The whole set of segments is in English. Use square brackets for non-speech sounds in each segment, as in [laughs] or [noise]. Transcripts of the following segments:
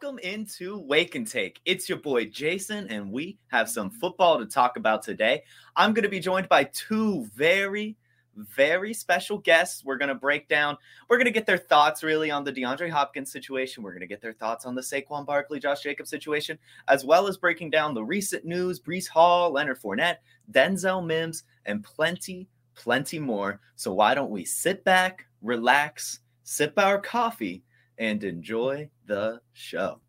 welcome into Wake and Take. It's your boy Jason, and we have some football to talk about today. I'm going to be joined by two very, very special guests. We're going to break down, we're going to get their thoughts really on the DeAndre Hopkins situation. We're going to get their thoughts on the Saquon Barkley, Josh Jacobs situation, as well as breaking down the recent news, Breece Hall, Leonard Fournette, Denzel Mims, and plenty, plenty more. So why don't we sit back, relax, sip our coffee, and enjoy the show.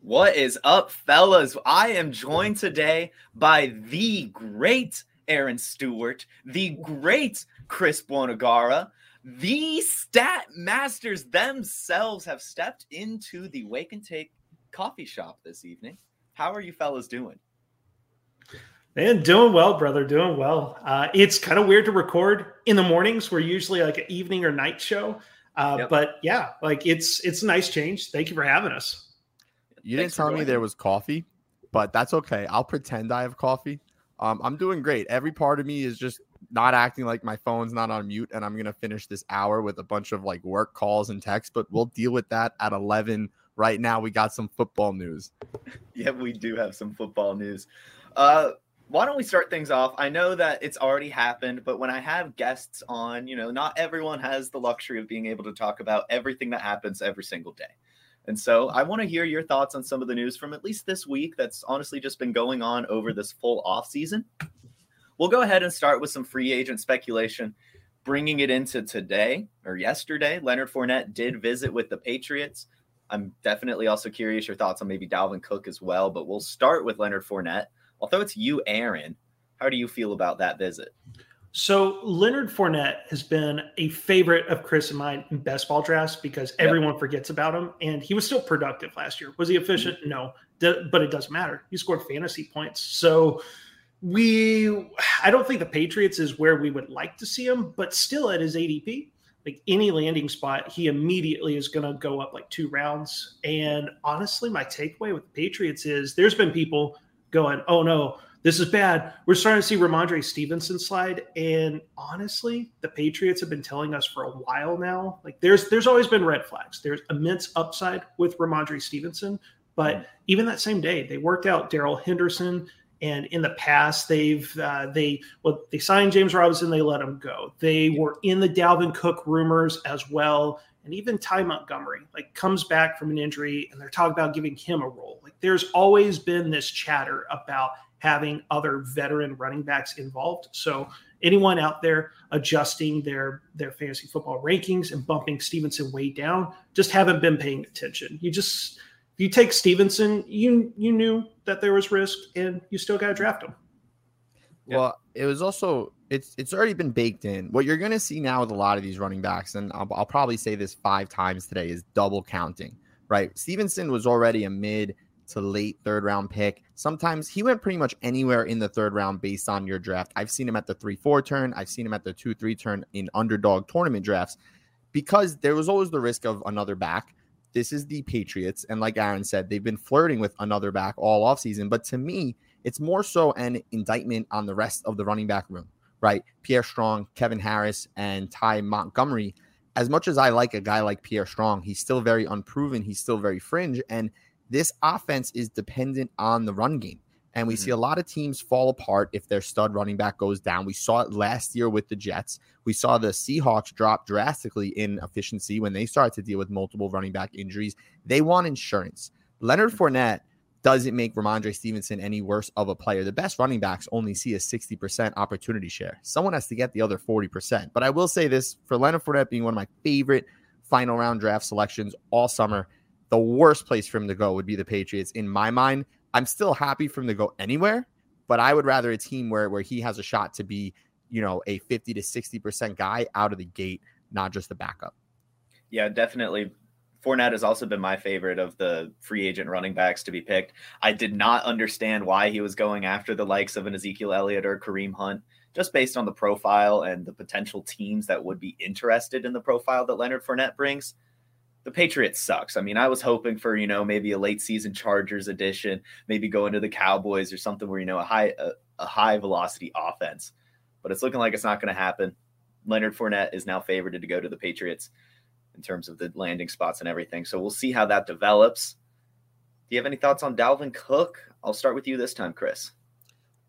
What is up, fellas? I am joined today by the great Aaron Stewart, the great Chris Buonagura, the stat masters themselves have stepped into the Wake and Take coffee shop this evening. How are you fellas doing? Man, doing well, brother. Doing well. Uh, it's kind of weird to record in the mornings. We're usually like an evening or night show, uh, yep. but yeah, like it's it's a nice change. Thank you for having us. You Thanks didn't tell me there was coffee, but that's okay. I'll pretend I have coffee. Um, I'm doing great. Every part of me is just not acting like my phone's not on mute, and I'm gonna finish this hour with a bunch of like work calls and texts. But we'll deal with that at 11. Right now, we got some football news. [laughs] yeah, we do have some football news. Uh, why don't we start things off? I know that it's already happened, but when I have guests on, you know, not everyone has the luxury of being able to talk about everything that happens every single day. And so I want to hear your thoughts on some of the news from at least this week that's honestly just been going on over this full off season. We'll go ahead and start with some free agent speculation. Bringing it into today or yesterday, Leonard Fournette did visit with the Patriots. I'm definitely also curious your thoughts on maybe Dalvin Cook as well, but we'll start with Leonard Fournette. Although it's you, Aaron, how do you feel about that visit? So Leonard Fournette has been a favorite of Chris and mine in best ball drafts because everyone yep. forgets about him, and he was still productive last year. Was he efficient? Mm-hmm. No, but it doesn't matter. He scored fantasy points, so we. I don't think the Patriots is where we would like to see him, but still at his ADP, like any landing spot, he immediately is going to go up like two rounds. And honestly, my takeaway with the Patriots is there's been people going, oh no, this is bad. We're starting to see Rhamondre Stevenson slide. And honestly, the Patriots have been telling us for a while now. Like there's there's always been red flags. There's immense upside with Rhamondre Stevenson. But mm. even that same day, they worked out Darrell Henderson. And in the past, they've uh, they well they signed James Robinson, they let him go. They were in the Dalvin Cook rumors as well and even Ty Montgomery like comes back from an injury and they're talking about giving him a role. Like there's always been this chatter about having other veteran running backs involved. So anyone out there adjusting their their fantasy football rankings and bumping Stevenson way down just haven't been paying attention. You just if you take Stevenson, you you knew that there was risk and you still got to draft him. Well, it was also it's it's already been baked in. What you're going to see now with a lot of these running backs, and I'll, I'll probably say this five times today, is double counting. Right, Stevenson was already a mid to late third round pick. Sometimes he went pretty much anywhere in the third round based on your draft. I've seen him at the three four turn. I've seen him at the two three turn in underdog tournament drafts because there was always the risk of another back. This is the Patriots, and like Aaron said, they've been flirting with another back all offseason. But to me, it's more so an indictment on the rest of the running back room right? Pierre Strong, Kevin Harris, and Ty Montgomery. As much as I like a guy like Pierre Strong, he's still very unproven. He's still very fringe. And this offense is dependent on the run game. And we mm-hmm. see a lot of teams fall apart if their stud running back goes down. We saw it last year with the Jets. We saw the Seahawks drop drastically in efficiency when they started to deal with multiple running back injuries. They want insurance. Leonard mm-hmm. Fournette doesn't make Rhamondre Stevenson any worse of a player. The best running backs only see a 60% opportunity share. Someone has to get the other 40%. But I will say this for Leonard Fournette being one of my favorite final round draft selections all summer, the worst place for him to go would be the Patriots. In my mind, I'm still happy for him to go anywhere, but I would rather a team where, where he has a shot to be, you know, a 50 to 60% guy out of the gate, not just a backup. Yeah, definitely Fournette has also been my favorite of the free agent running backs to be picked. I did not understand why he was going after the likes of an Ezekiel Elliott or Kareem Hunt, just based on the profile and the potential teams that would be interested in the profile that Leonard Fournette brings. The Patriots sucks. I mean, I was hoping for you know maybe a late season Chargers edition, maybe going to the Cowboys or something where you know a high a, a high velocity offense. But it's looking like it's not going to happen. Leonard Fournette is now favored to go to the Patriots in terms of the landing spots and everything. So we'll see how that develops. Do you have any thoughts on Dalvin Cook? I'll start with you this time, Chris.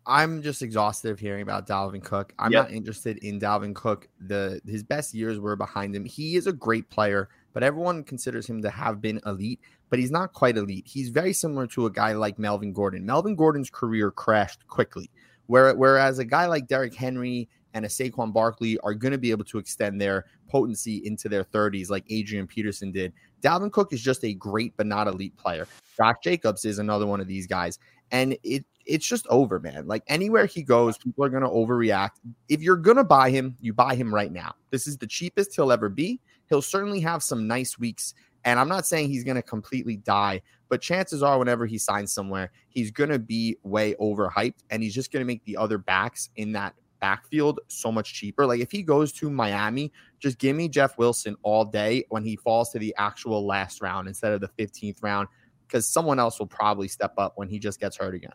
I'm just exhausted of hearing about Dalvin Cook. I'm yep. not interested in Dalvin Cook. The his best years were behind him. He is a great player, but everyone considers him to have been elite, but he's not quite elite. He's very similar to a guy like Melvin Gordon. Melvin Gordon's career crashed quickly, whereas a guy like Derrick Henry and a Saquon Barkley are going to be able to extend their potency into their 30s, like Adrian Peterson did. Dalvin Cook is just a great but not elite player. Josh Jacobs is another one of these guys. And it it's just over, man. Like anywhere he goes, people are going to overreact. If you're going to buy him, you buy him right now. This is the cheapest he'll ever be. He'll certainly have some nice weeks. And I'm not saying he's going to completely die, but chances are, whenever he signs somewhere, he's going to be way overhyped and he's just going to make the other backs in that backfield so much cheaper. Like if he goes to Miami, just give me Jeff Wilson all day when he falls to the actual last round instead of the 15th round, because someone else will probably step up when he just gets hurt again.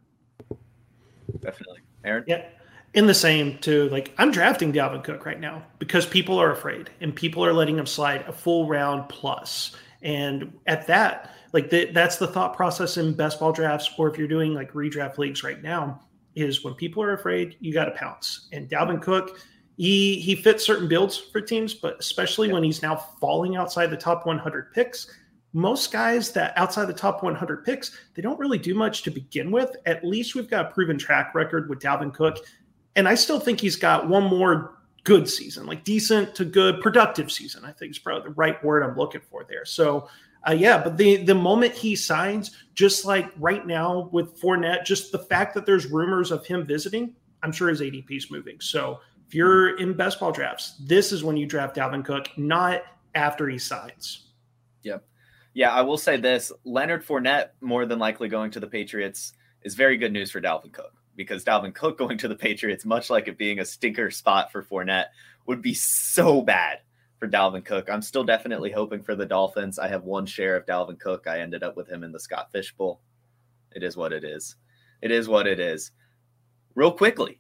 Definitely. Aaron? Yeah. In the same, too. Like, I'm drafting Dalvin Cook right now because people are afraid and people are letting him slide a full round plus. And at that, like, the, that's the thought process in best ball drafts, or if you're doing like redraft leagues right now, is when people are afraid, you got to pounce. And Dalvin Cook, he he fits certain builds for teams, but especially yeah. when he's now falling outside the top 100 picks, most guys that outside the top 100 picks, they don't really do much to begin with. At least we've got a proven track record with Dalvin Cook. And I still think he's got one more good season, like decent to good, productive season. I think is probably the right word I'm looking for there. So, uh, yeah, but the the moment he signs, just like right now with Fournette, just the fact that there's rumors of him visiting, I'm sure his ADP is moving. So, if you're in best ball drafts, this is when you draft Dalvin Cook, not after he signs. Yep. Yeah, I will say this: Leonard Fournette more than likely going to the Patriots is very good news for Dalvin Cook because Dalvin Cook [laughs] going to the Patriots, much like it being a stinker spot for Fournette, would be so bad for Dalvin Cook. I'm still definitely hoping for the Dolphins. I have one share of Dalvin Cook. I ended up with him in the Scott Fish Bowl. It is what it is. It is what it is. Real quickly,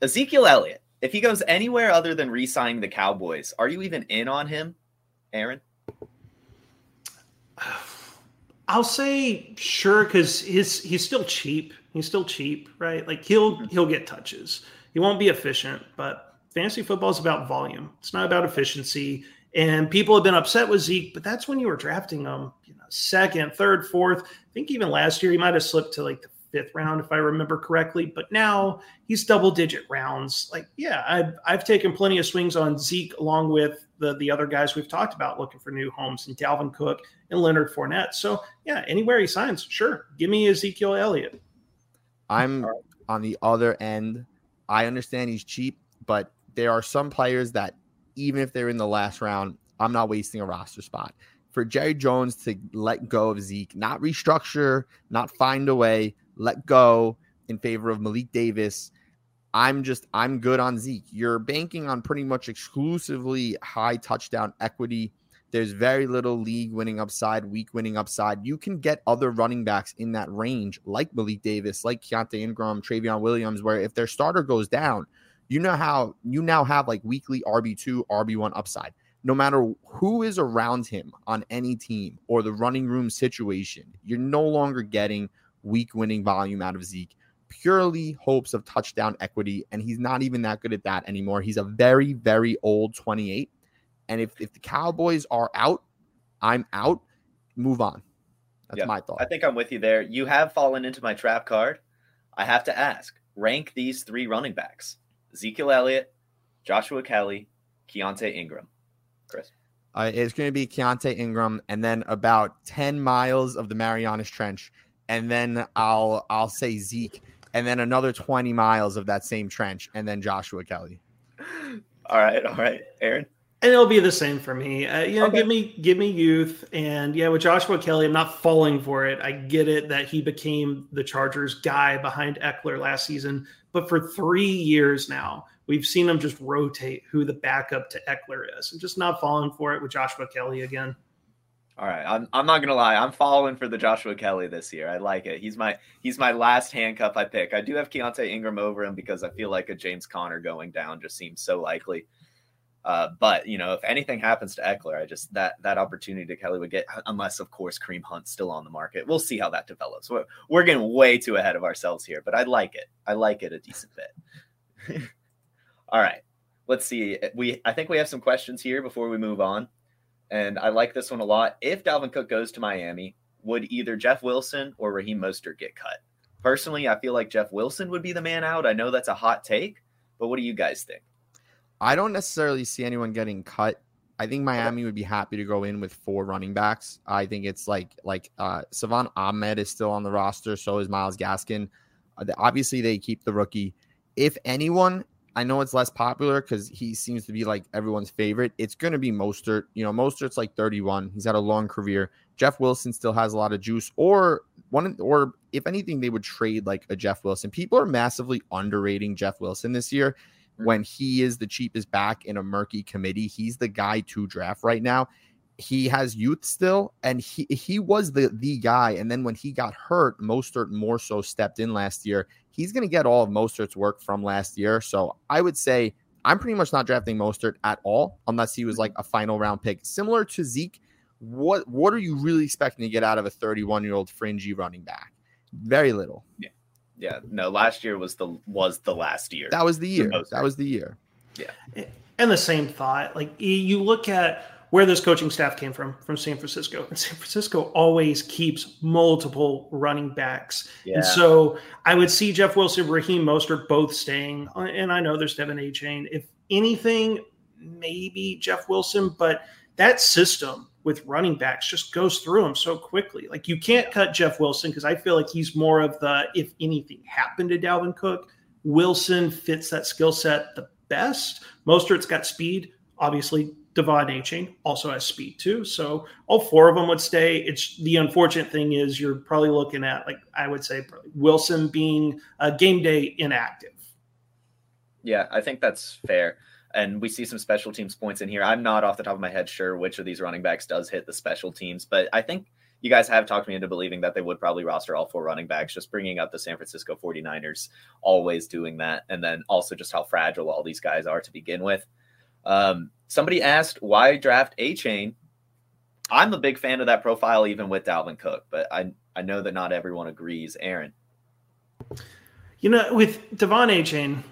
Ezekiel Elliott. If he goes anywhere other than re-signing the Cowboys, are you even in on him, Aaron? I'll say sure because his he's still cheap. He's still cheap, right? Like he'll mm-hmm. he'll get touches. He won't be efficient, but fantasy football is about volume. It's not about efficiency. And people have been upset with Zeke, but that's when you were drafting him, you know, second, third, fourth. I think even last year he might have slipped to like the fifth round, if I remember correctly. But now he's double digit rounds. Like, yeah, I've, I've taken plenty of swings on Zeke along with the, the other guys we've talked about looking for new homes and Dalvin Cook and Leonard Fournette. So, yeah, anywhere he signs, sure. Give me Ezekiel Elliott. I'm on the other end. I understand he's cheap, but there are some players that, even if they're in the last round, I'm not wasting a roster spot. For Jerry Jones to let go of Zeke, not restructure, not find a way, let go in favor of Malik Davis. I'm just I'm good on Zeke. You're banking on pretty much exclusively high touchdown equity. There's very little league winning upside, week winning upside. You can get other running backs in that range, like Malik Davis, like Keaontay Ingram, Trayveon Williams, where if their starter goes down, you know how you now have like weekly RB2, RB1 upside. No matter who is around him on any team or the running room situation, you're no longer getting week winning volume out of Zeke. Purely hopes of touchdown equity, and he's not even that good at that anymore. He's a very, very old 28. And if, if the Cowboys are out, I'm out. Move on. That's yeah, my thought. I think I'm with you there. You have fallen into my trap card. I have to ask rank these three running backs Ezekiel Elliott, Joshua Kelly, Keaontay Ingram. Chris. Uh, it's going to be Keaontay Ingram, and then about 10 miles of the Marianas Trench and then I'll I'll say Zeke, and then another 20 miles of that same trench, and then Joshua Kelly. [laughs] All right, all right, Aaron. And it'll be the same for me. Uh, you know, okay. give me give me youth, and yeah, with Joshua Kelly, I'm not falling for it. I get it that he became the Chargers guy behind Ekeler last season, but for three years now, we've seen them just rotate who the backup to Ekeler is. I'm just not falling for it with Joshua Kelly again. All right, I'm I'm not gonna lie. I'm falling for the Joshua Kelly this year. I like it. He's my he's my last handcuff I pick. I do have Keaontay Ingram over him because I feel like a James Conner going down just seems so likely. Uh, but you know, if anything happens to Ekeler, I just that that opportunity to Kelly would get, unless of course Kareem Hunt's still on the market. We'll see how that develops. We're, we're getting way too ahead of ourselves here, but I like it. I like it a decent bit. [laughs] All right, let's see. We I think we have some questions here before we move on and I like this one a lot. If Dalvin Cook goes to Miami, would either Jeff Wilson or Raheem Mostert get cut? Personally, I feel like Jeff Wilson would be the man out. I know that's a hot take, but what do you guys think? I don't necessarily see anyone getting cut. I think Miami would be happy to go in with four running backs. I think it's like like uh Salvon Ahmed is still on the roster, so is Myles Gaskin. Uh, obviously, they keep the rookie. If anyone, I know it's less popular because he seems to be like everyone's favorite. It's going to be Mostert. You know, Mostert's like 31. He's had a long career. Jeff Wilson still has a lot of juice. Or one, or if anything, they would trade like a Jeff Wilson. People are massively underrating Jeff Wilson this year. Mm. when he is the cheapest back in a murky committee. He's the guy to draft right now. He has youth still, and he he was the the guy. And then when he got hurt, Mostert more so stepped in last year he's going to get all of Mostert's work from last year. So I would say I'm pretty much not drafting Mostert at all unless he was mm-hmm. like a final round pick. Similar to Zeke, what what are you really expecting to get out of a 31 year old fringy running back? Very little. Yeah. Yeah. No, last year was the was the last year. That was the year. That was the year. Yeah. And the same thought. Like you look at where this coaching staff came from from San Francisco. And San Francisco always keeps multiple running backs. Yeah. And so I would see Jeff Wilson, Raheem Mostert both staying. Uh, and I know there's De'Von Achane. If anything, maybe Jeff Wilson, but that system with running backs just goes through them so quickly. Like you can't cut Jeff Wilson because I feel like he's more of the if anything happened to Dalvin Cook, Wilson fits that skill set the best. Mostert's got speed. Obviously, De'Von Achane also has speed too. So all four of them would stay. It's the unfortunate thing is you're probably looking at like I would say Wilson being a game day inactive. Yeah, I think that's fair. And we see some special teams points in here. I'm not off the top of my head sure which of these running backs does hit the special teams, but I think you guys have talked me into believing that they would probably roster all four running backs, just bringing up the San Francisco 49ers, always doing that. And then also just how fragile all these guys are to begin with. Um, somebody asked why draft Achane. I'm a big fan of that profile, even with Dalvin Cook, but I I know that not everyone agrees. Aaron, you know, with De'Von Achane,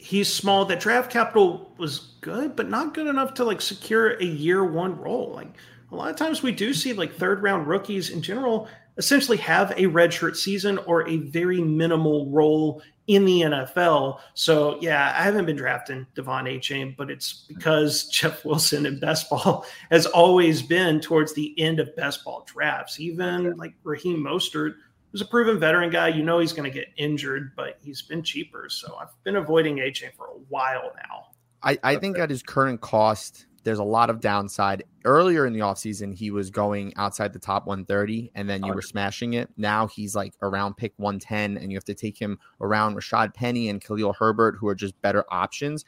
he's small. That draft capital was good, but not good enough to like secure a year one role. Like a lot of times we do see like third round rookies in general essentially have a redshirt season or a very minimal role in the NFL. So yeah, I haven't been drafting De'Von Achane, but it's because [laughs] Jeff Wilson in best ball has always been towards the end of best ball drafts. Even like Raheem Mostert, who's a proven veteran guy, you know he's going to get injured, but he's been cheaper. So I've been avoiding Achane for a while now. I, I think at his current cost, there's a lot of downside. Earlier in the offseason, he was going outside the top 130 and then you oh, were smashing it. Now he's like around pick 110 and you have to take him around Rashad Penny and Khalil Herbert, who are just better options.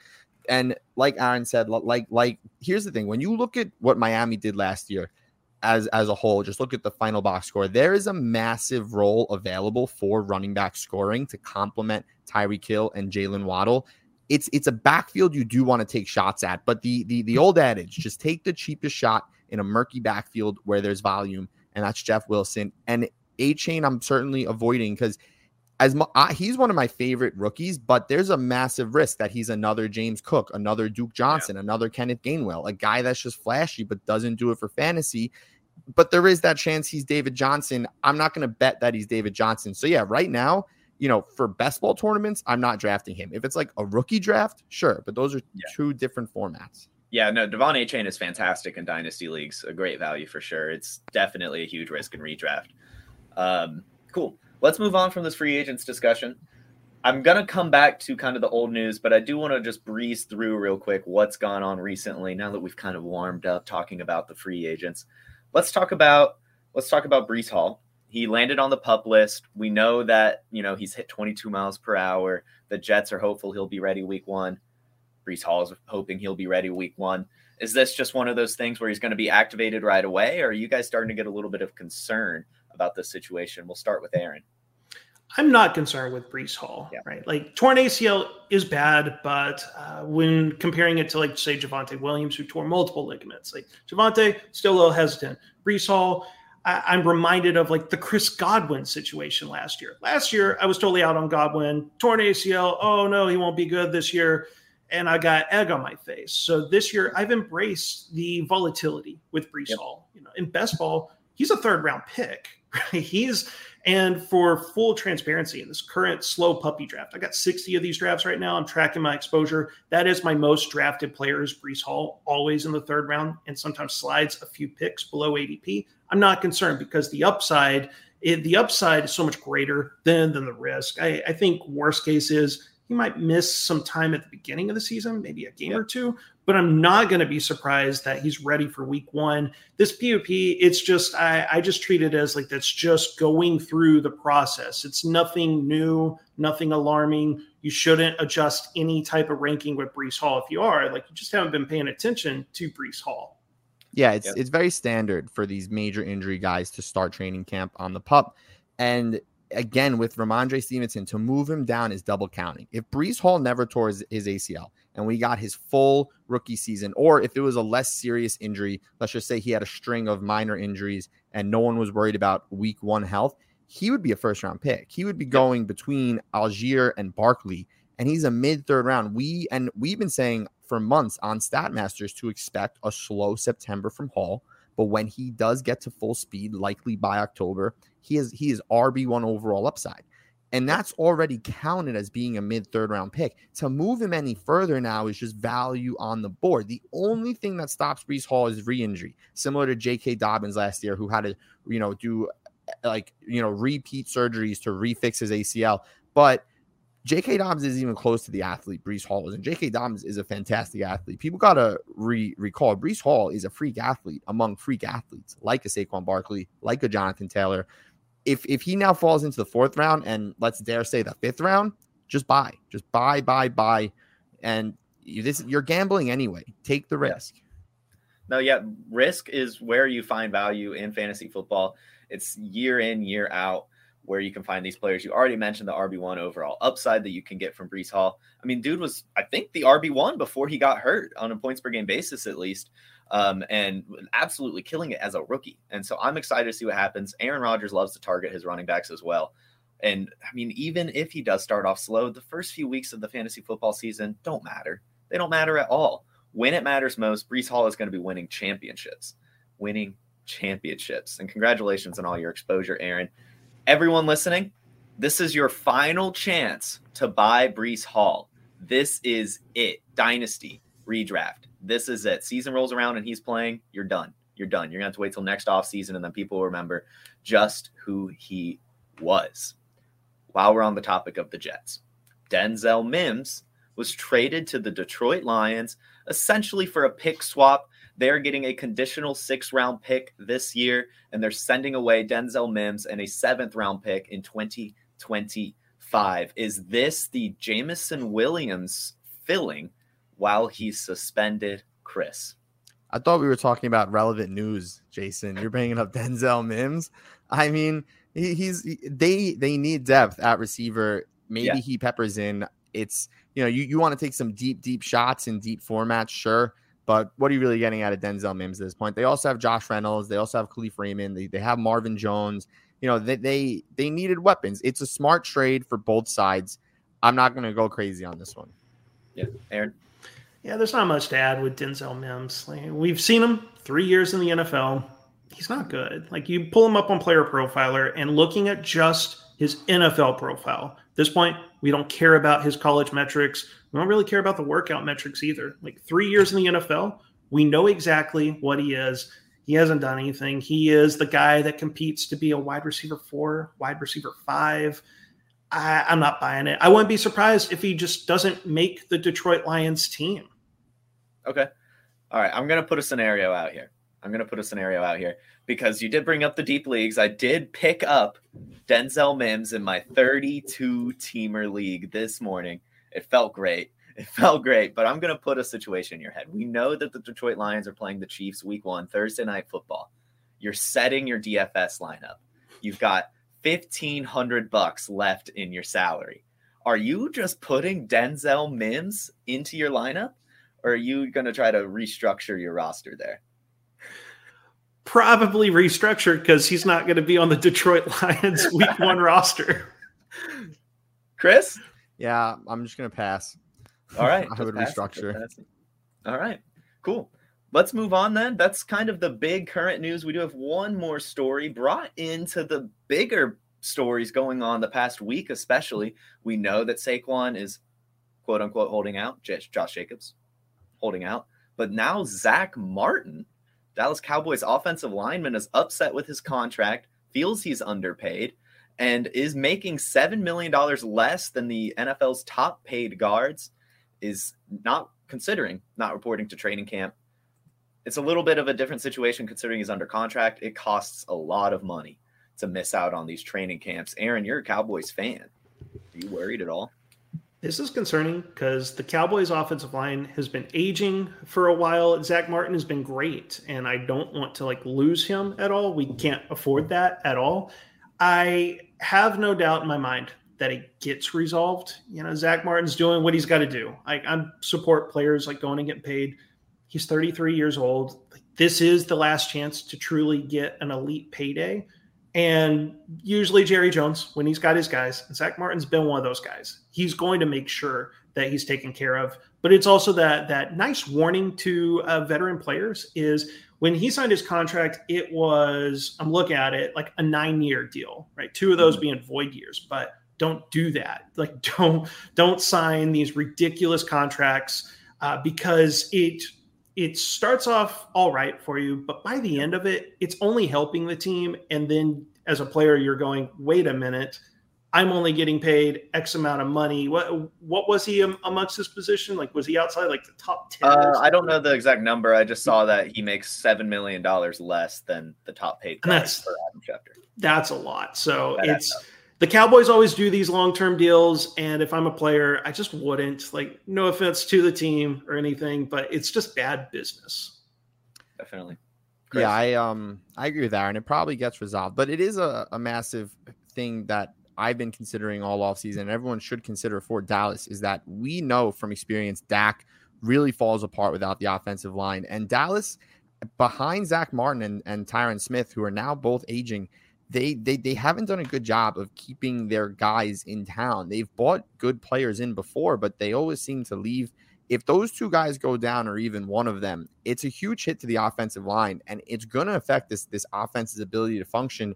And like Aaron said, like, like, here's the thing when you look at what Miami did last year, as as a whole, just look at the final box score. There is a massive role available for running back scoring to complement Tyreek Hill and Jaylen Waddle it's it's a backfield you do want to take shots at. But the the the old adage, just take the cheapest shot in a murky backfield where there's volume, and that's Jeff Wilson. And Achane. I'm certainly avoiding because as my, I, he's one of my favorite rookies, but there's a massive risk that he's another James Cook, another Duke Johnson, yeah. another Kenneth Gainwell, a guy that's just flashy but doesn't do it for fantasy. But there is that chance he's David Johnson. I'm not going to bet that he's David Johnson. So yeah, right now you know, for best ball tournaments, I'm not drafting him. If it's like a rookie draft, sure, but those are yeah. two different formats. Yeah, no, De'Von Achane is fantastic in dynasty leagues, a great value for sure. It's definitely a huge risk in redraft. Um, cool. Let's move on from this free agents discussion. I'm gonna come back to kind of the old news, but I do want to just breeze through real quick what's gone on recently. Now that we've kind of warmed up talking about the free agents, let's talk about let's talk about Breece Hall he landed on the pup list. We know that, you know, he's hit 22 miles per hour. The Jets are hopeful he'll be ready week one. Breece Hall is hoping he'll be ready week one. Is this just one of those things where he's going to be activated right away, or are you guys starting to get a little bit of concern about this situation? We'll start with Aaron. I'm not concerned with Breece Hall, yeah. right? Like torn ACL is bad, but uh, when comparing it to like say Javonte Williams, who tore multiple ligaments, like Javonte still a little hesitant. Breece Hall, I- am reminded of like the Chris Godwin situation last year. Last year, I was totally out on Godwin, torn ACL. Oh no, he won't be good this year, and I got egg on my face. So this year, I've embraced the volatility with Breece yep. Hall. You know, in best ball, he's a third round pick. [laughs] Right? He's and for full transparency, in this current slow puppy draft, I got 60 of these drafts right now. I'm tracking my exposure. That is my most drafted player is Breece Hall, always in the third round, and sometimes slides a few picks below ADP. I'm not concerned because the upside, the upside is so much greater than than the risk. I, I think worst case is he might miss some time at the beginning of the season, maybe a game or two, but I'm not going to be surprised that he's ready for week one. This PUP, it's just, I, I just treat it as like that's just going through the process. It's nothing new, nothing alarming. You shouldn't adjust any type of ranking with Breece Hall. If you are, like, you just haven't been paying attention to Breece Hall. Yeah, it's yep. it's very standard for these major injury guys to start training camp on the pup. And again with Rhamondre Stevenson to move him down is double counting. If Breece Hall never tore his, his, ACL and we got his full rookie season, or if it was a less serious injury, let's just say he had a string of minor injuries and no one was worried about week one health, he would be a first round pick. He would be going between Algier and Barkley, and he's a mid third round. We and we've been saying for months on Statmasters to expect a slow September from Hall. But when he does get to full speed, likely by October, he is he is RB one overall upside. And that's already counted as being a mid third round pick. To move him any further now is just value on the board. The only thing that stops Breece Hall is re injury, similar to J.K. Dobbins last year, who had to, you know, do like, you know, repeat surgeries to refix his ACL. But J.K. Dobbins is even close to the athlete Breece Hall is, and J.K. Dobbins is a fantastic athlete. People gotta re- recall Breece Hall is a freak athlete among freak athletes, like a Saquon Barkley, like a Jonathan Taylor if if he now falls into the fourth round and let's dare say the fifth round, just buy, just buy, buy, buy, and you, this you're gambling anyway. Take the risk. No, yeah, risk is where you find value in fantasy football. It's year in, year out where you can find these players. You already mentioned the RB1 overall upside that you can get from Breece Hall. I mean, dude was, I think, the RB1 before he got hurt on a points per game basis, at least um, and absolutely killing it as a rookie. And so I'm excited to see what happens. Aaron Rodgers loves to target his running backs as well. And I mean, even if he does start off slow, the first few weeks of the fantasy football season don't matter. They don't matter at all. When it matters most, Breece Hall is going to be winning championships, winning championships. And congratulations on all your exposure, Aaron. Everyone listening, this is your final chance to buy Breece Hall. This is it. Dynasty redraft this is it. Season rolls around and he's playing, you're done. You're done. You're gonna have to wait till next off season, and then people will remember just who he was. While we're on the topic of the Jets, Denzel Mims was traded to the Detroit Lions essentially for a pick swap. They're getting a conditional six round pick this year, and they're sending away Denzel Mims and a seventh round pick in 2025. Is this the Jameson Williams filling while he's suspended Chris. I thought we were talking about relevant news, Jason. You're bringing up [laughs] Denzel Mims. I mean, he, he's they they need depth at receiver. Maybe yeah. he peppers in. It's you know you, you want to take some deep deep shots in deep formats, sure. But what are you really getting out of Denzel Mims at this point? They also have Josh Reynolds. They also have Kalif Raymond. They, they have Marvin Jones. You know, they, they they needed weapons. It's a smart trade for both sides. I'm not going to go crazy on this one. Yeah, Aaron. Yeah, there's not much to add with Denzel Mims. Like, we've seen him three years in the NFL. He's not good. Like you pull him up on Player Profiler and looking at just his NFL profile. At this point, we don't care about his college metrics. We don't really care about the workout metrics either. Like three years in the NFL, we know exactly what he is. He hasn't done anything. He is the guy that competes to be a wide receiver four, wide receiver five. I, am not buying it. I wouldn't be surprised if he just doesn't make the Detroit Lions team. Okay. All right. I'm going to put a scenario out here. I'm going to put a scenario out here because you did bring up the deep leagues. I did pick up Denzel Mims in my 32 teamer league this morning. It felt great. It felt great, but I'm going to put a situation in your head. We know that the Detroit Lions are playing the Chiefs week one, Thursday night football. You're setting your DFS lineup. You've got 1500 bucks left in your salary. Are you just putting Denzel Mims into your lineup or are you going to try to restructure your roster there? Probably restructure because he's not going to be on the Detroit [laughs] Lions week one [laughs] roster. Chris? Yeah, I'm just going to pass. [laughs] All right. I would restructure. All right. Cool. Let's move on then. That's kind of the big current news. We do have one more story brought into the bigger stories going on the past week, especially. We know that Saquon is quote unquote holding out, Josh Jacobs holding out. But now Zach Martin, Dallas Cowboys offensive lineman, is upset with his contract, feels he's underpaid, and is making $7 million less than the NFL's top paid guards, is not considering not reporting to training camp. It's a little bit of a different situation considering he's under contract. It costs a lot of money to miss out on these training camps. Aaron, you're a Cowboys fan. Are you worried at all? This is concerning because the Cowboys' offensive line has been aging for a while. Zack Martin has been great, and I don't want to like lose him at all. We can't afford that at all. I have no doubt in my mind that it gets resolved. You know, Zack Martin's doing what he's got to do. I, I support players like going and getting paid. He's 33 years old. This is the last chance to truly get an elite payday. And usually Jerry Jones, when he's got his guys, and Zack Martin's been one of those guys, he's going to make sure that he's taken care of. But it's also that that nice warning to uh, veteran players is when he signed his contract, it was I'm looking at it like a nine year deal, right? Two of those mm-hmm. being void years, but don't do that. Like [laughs] don't don't sign these ridiculous contracts uh, because it it starts off all right for you, but by the end of it, it's only helping the team. And then as a player, you're going, wait a minute, I'm only getting paid X amount of money. What what was he amongst his position? Like, was he outside like the top ten? Uh, I don't know the exact number. I just saw that he makes seven million dollars less than the top paid. That's for Adam Schefter. That's a lot. So that it's the Cowboys always do these long term deals, and if I'm a player, I just wouldn't. Like, no offense to the team or anything, but it's just bad business. Definitely. Chris. Yeah, I um I agree with Aaron. It probably gets resolved, but it is a, a massive thing that I've been considering all offseason, and everyone should consider for Dallas is that we know from experience Dak really falls apart without the offensive line. And Dallas, behind Zack Martin and, and Tyron Smith, who are now both aging, they they they haven't done a good job of keeping their guys in town. They've bought good players in before, but they always seem to leave. If those two guys go down, or even one of them, it's a huge hit to the offensive line, and it's going to affect this this offense's ability to function.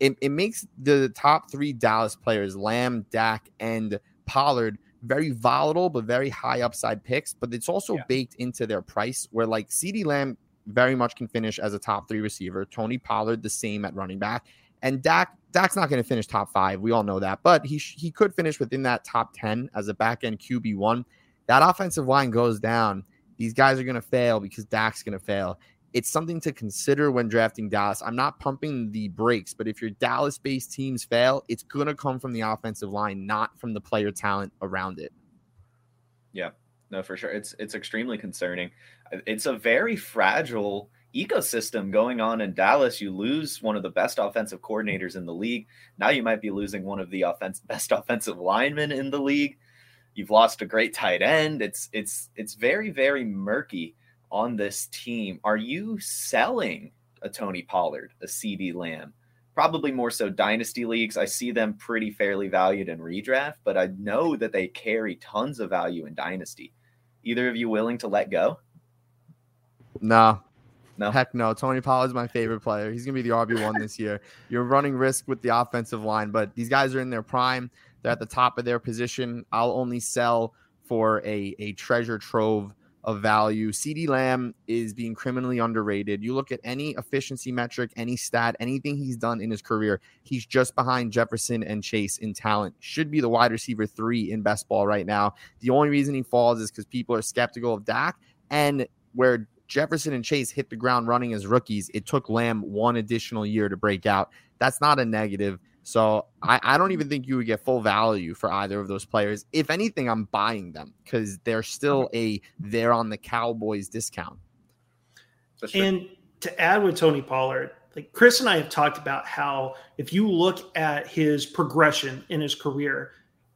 It, it makes the top three Dallas players, Lamb, Dak, and Pollard, very volatile but very high upside picks. But it's also yeah. baked into their price, where like CeeDee Lamb very much can finish as a top three receiver. Tony Pollard the same at running back. And Dak, Dak's not going to finish top five. We all know that, but he he could finish within that top ten as a back end QB one. That offensive line goes down. These guys are going to fail because Dak's going to fail. It's something to consider when drafting Dallas. I'm not pumping the brakes, but if your Dallas based teams fail, it's going to come from the offensive line, not from the player talent around it. Yeah, no, for sure. It's it's extremely concerning. It's a very fragile ecosystem going on in Dallas. You lose one of the best offensive coordinators in the league. Now you might be losing one of the offense best [laughs] offensive linemen in the league. You've lost a great tight end. It's it's it's very very murky on this team. Are you selling a Tony Pollard, a CeeDee Lamb? Probably more so dynasty leagues. I see them pretty fairly valued in redraft, but I know that they carry tons of value in dynasty. Either of you willing to let go? No, no. Heck no. Tony Pollard's my favorite player. He's going to be the RB1 [laughs] this year. You're running risk with the offensive line, but these guys are in their prime. They're at the top of their position. I'll only sell for a, a treasure trove of value. CeeDee Lamb is being criminally underrated. You look at any efficiency metric, any stat, anything he's done in his career, he's just behind Jefferson and Chase in talent. Should be the wide receiver three in best ball right now. The only reason he falls is because people are skeptical of Dak. And where Jefferson and Chase hit the ground running as rookies. It took Lamb one additional year to break out. That's not a negative. So I, I don't even think you would get full value for either of those players. If anything, I'm buying them because they're still a they're on the Cowboys discount. And to add with Tony Pollard, like Chris and I have talked about how if you look at his progression in his career,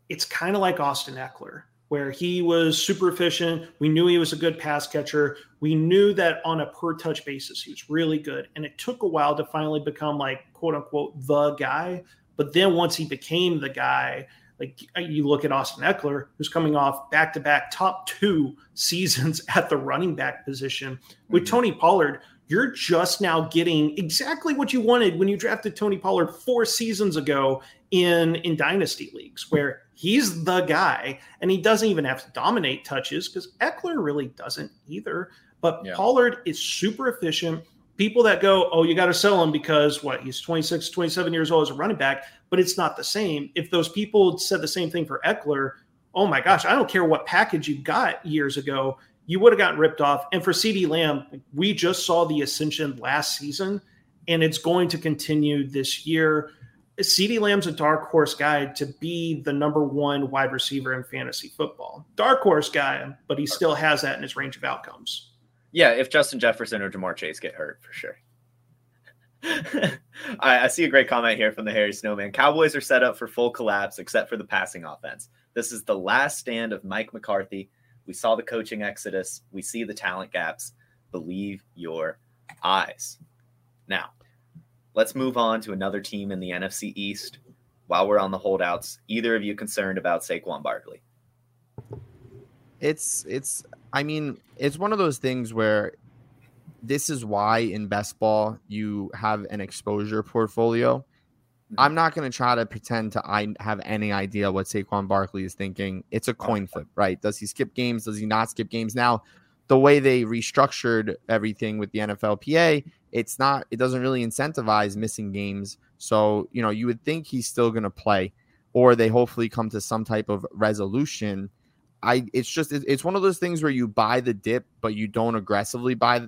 it's kind of like Austin Ekeler, where he was super efficient. We knew he was a good pass catcher. We knew that on a per touch basis, he was really good. And it took a while to finally become like quote unquote the guy. But then once he became the guy, like you look at Austin Ekeler, who's coming off back to back top two seasons [laughs] at the running back position. With mm-hmm. Tony Pollard, you're just now getting exactly what you wanted when you drafted Tony Pollard four seasons ago in in dynasty leagues, where he's the guy and he doesn't even have to dominate touches because Ekeler really doesn't either. But yeah. Pollard is super efficient. People that go, oh, you got to sell him because what he's 26, 27 years old as a running back, but it's not the same. If those people said the same thing for Ekeler, oh my gosh, I don't care what package you got years ago you would have gotten ripped off. And for CeeDee Lamb, we just saw the ascension last season, and it's going to continue this year. CeeDee Lamb's a dark horse guy to be the number one wide receiver in fantasy football. Dark horse guy, but he still has that in his range of outcomes. Yeah, if Justin Jefferson or Ja'Marr Chase get hurt, for sure. [laughs] I, I, see a great comment here from the Harry Snowman. Cowboys are set up for full collapse except for the passing offense. This is the last stand of Mike McCarthy we saw the coaching exodus. We see the talent gaps. Believe your eyes. Now, let's move on to another team in the NFC East. While we're on the holdouts, either of you concerned about Saquon Barkley? It's it's I mean, it's one of those things where this is why in best ball you have an exposure portfolio mm-hmm. I'm not going to try to pretend to I have any idea what Saquon Barkley is thinking. It's a coin flip, right? Does he skip games? Does he not skip games? Now, the way they restructured everything with the NFLPA, it's not. It doesn't really incentivize missing games. So you know, you would think he's still going to play, or they hopefully come to some type of resolution. I. It's just. It's one of those things where you buy the dip, but you don't aggressively buy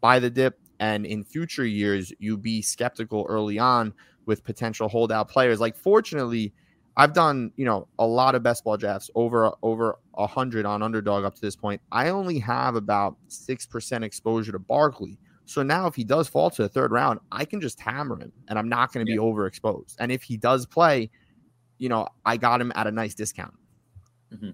buy the dip. And in future years, you be skeptical early on with potential holdout players. Like, fortunately, I've done you know a lot of best ball drafts over over a hundred on underdog up to this point. I only have about six percent exposure to Barkley. So now, if he does fall to the third round, I can just hammer him, and I'm not going to yeah. be overexposed. And if he does play, you know, I got him at a nice discount. Mm-hmm.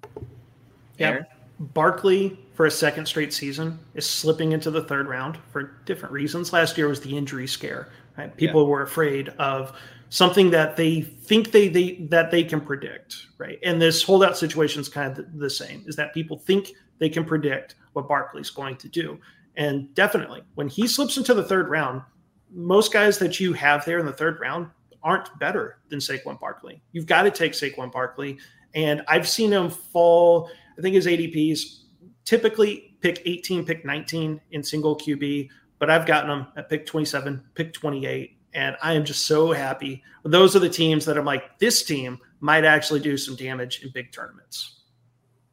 Yeah, Barkley for a second straight season is slipping into the third round for different reasons. Last year was the injury scare. Right? People yeah. were afraid of something that they think they, they that they can predict, right? And this holdout situation is kind of the, the same. Is that people think they can predict what Barkley's going to do, and definitely when he slips into the third round, most guys that you have there in the third round aren't better than Saquon Barkley. You've got to take Saquon Barkley, and I've seen him fall. I think his ADPs typically pick 18, pick 19 in single QB but I've gotten them at pick 27, pick 28. And I am just so happy. Those are the teams that I'm like, this team might actually do some damage in big tournaments.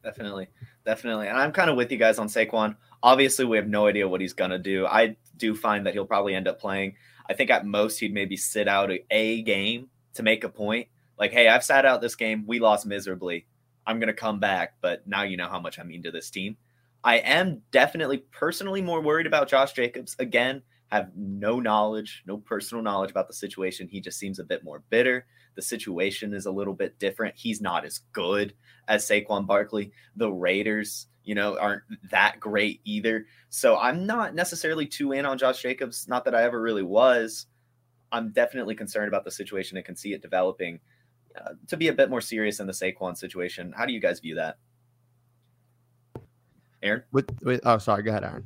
Definitely. Definitely. And I'm kind of with you guys on Saquon. Obviously, we have no idea what he's going to do. I do find that he'll probably end up playing. I think at most he'd maybe sit out a, game to make a point. Like, hey, I've sat out this game. We lost miserably. I'm going to come back, but now you know how much I mean to this team. I am definitely personally more worried about Josh Jacobs. Again, have no knowledge, no personal knowledge about the situation. He just seems a bit more bitter. The situation is a little bit different. He's not as good as Saquon Barkley. The Raiders, you know, aren't that great either. So I'm not necessarily too in on Josh Jacobs. Not that I ever really was. I'm definitely concerned about the situation and can see it developing uh, to be a bit more serious in the Saquon situation. How do you guys view that? Aaron? With, with oh, sorry. Go ahead, Aaron.